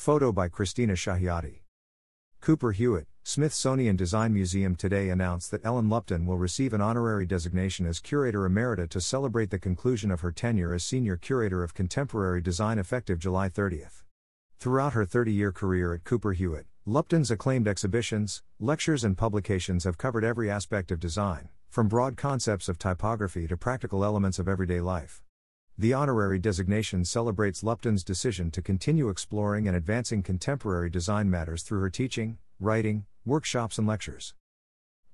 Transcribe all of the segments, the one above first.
Photo by Christina Shahiati. Cooper Hewitt, Smithsonian Design Museum today announced that Ellen Lupton will receive an honorary designation as Curator Emerita to celebrate the conclusion of her tenure as Senior Curator of Contemporary Design effective July 30. Throughout her 30 year career at Cooper Hewitt, Lupton's acclaimed exhibitions, lectures, and publications have covered every aspect of design, from broad concepts of typography to practical elements of everyday life. The honorary designation celebrates Lupton's decision to continue exploring and advancing contemporary design matters through her teaching, writing, workshops, and lectures.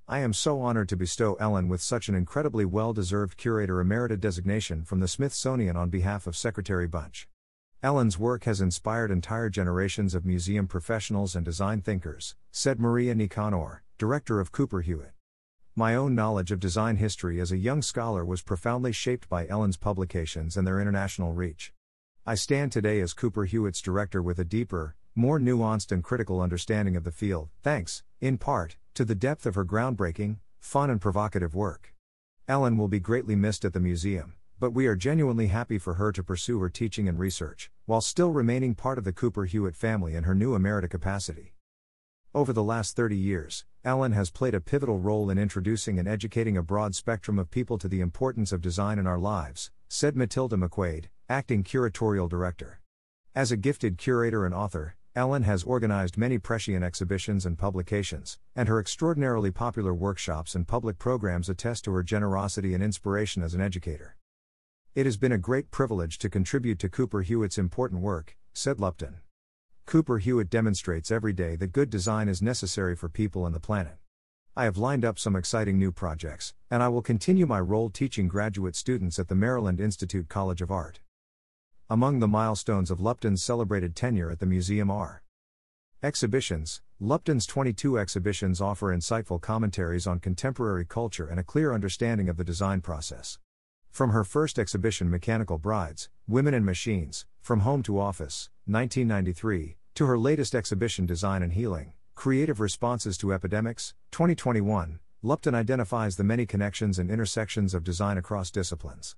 I am so honored to bestow Ellen with such an incredibly well deserved Curator Emerita designation from the Smithsonian on behalf of Secretary Bunch. Ellen's work has inspired entire generations of museum professionals and design thinkers, said Maria Nicanor, director of Cooper Hewitt. My own knowledge of design history as a young scholar was profoundly shaped by Ellen's publications and their international reach. I stand today as Cooper Hewitt's director with a deeper, more nuanced and critical understanding of the field, thanks, in part, to the depth of her groundbreaking, fun, and provocative work. Ellen will be greatly missed at the museum, but we are genuinely happy for her to pursue her teaching and research, while still remaining part of the Cooper Hewitt family in her new emerita capacity. Over the last 30 years, Ellen has played a pivotal role in introducing and educating a broad spectrum of people to the importance of design in our lives, said Matilda McQuaid, acting curatorial director. As a gifted curator and author, Ellen has organized many prescient exhibitions and publications, and her extraordinarily popular workshops and public programs attest to her generosity and inspiration as an educator. It has been a great privilege to contribute to Cooper Hewitt's important work, said Lupton. Cooper Hewitt demonstrates every day that good design is necessary for people and the planet. I have lined up some exciting new projects, and I will continue my role teaching graduate students at the Maryland Institute College of Art. Among the milestones of Lupton's celebrated tenure at the museum are Exhibitions Lupton's 22 exhibitions offer insightful commentaries on contemporary culture and a clear understanding of the design process. From her first exhibition Mechanical Brides, Women and Machines, From Home to Office, 1993, to her latest exhibition Design and Healing, Creative Responses to Epidemics, 2021, Lupton identifies the many connections and intersections of design across disciplines.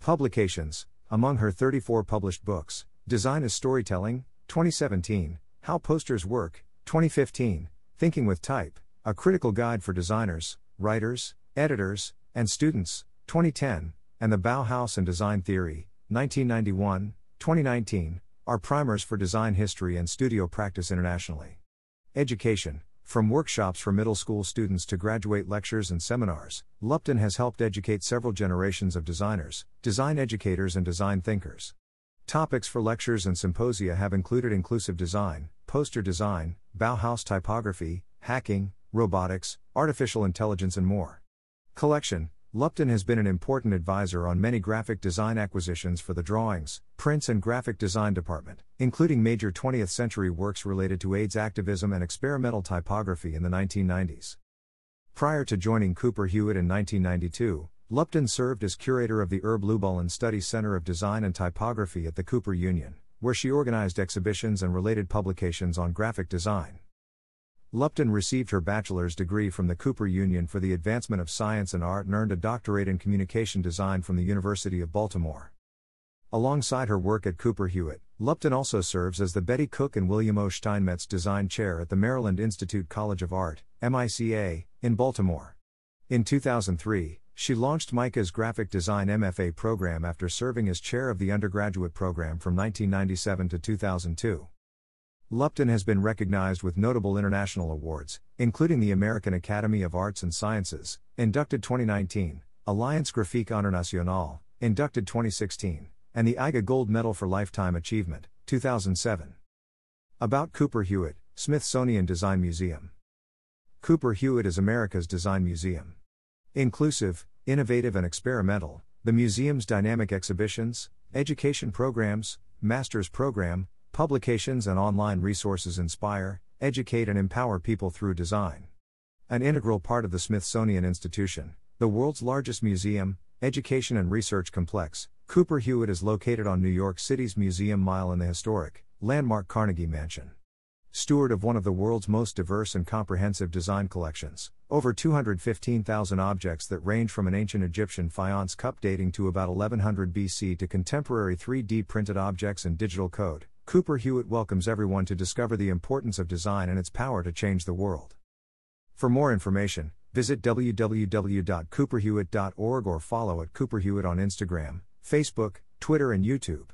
Publications Among her 34 published books, Design is Storytelling, 2017, How Posters Work, 2015, Thinking with Type, A Critical Guide for Designers, Writers, Editors, and Students, 2010, and The Bauhaus and Design Theory, 1991, 2019, are primers for design history and studio practice internationally. Education From workshops for middle school students to graduate lectures and seminars, Lupton has helped educate several generations of designers, design educators, and design thinkers. Topics for lectures and symposia have included inclusive design, poster design, Bauhaus typography, hacking, robotics, artificial intelligence, and more. Collection Lupton has been an important advisor on many graphic design acquisitions for the drawings, prints, and graphic design department, including major 20th century works related to AIDS activism and experimental typography in the 1990s. Prior to joining Cooper Hewitt in 1992, Lupton served as curator of the Herb Lubalin Study Center of Design and Typography at the Cooper Union, where she organized exhibitions and related publications on graphic design. Lupton received her bachelor's degree from the Cooper Union for the Advancement of Science and Art and earned a doctorate in communication design from the University of Baltimore. Alongside her work at Cooper Hewitt, Lupton also serves as the Betty Cook and William O. Steinmetz Design Chair at the Maryland Institute College of Art, MICA, in Baltimore. In 2003, she launched MICA's Graphic Design MFA program after serving as chair of the undergraduate program from 1997 to 2002. Lupton has been recognized with notable international awards, including the American Academy of Arts and Sciences, inducted 2019, Alliance Graphique Internationale, inducted 2016, and the AIGA Gold Medal for Lifetime Achievement, 2007. About Cooper Hewitt, Smithsonian Design Museum. Cooper Hewitt is America's design museum. Inclusive, innovative, and experimental, the museum's dynamic exhibitions, education programs, master's program, Publications and online resources inspire, educate, and empower people through design. An integral part of the Smithsonian Institution, the world's largest museum, education, and research complex, Cooper Hewitt is located on New York City's Museum Mile in the historic, landmark Carnegie Mansion. Steward of one of the world's most diverse and comprehensive design collections, over 215,000 objects that range from an ancient Egyptian faience cup dating to about 1100 BC to contemporary 3D printed objects and digital code. Cooper Hewitt welcomes everyone to discover the importance of design and its power to change the world. For more information, visit www.cooperhewitt.org or follow at Cooper Hewitt on Instagram, Facebook, Twitter, and YouTube.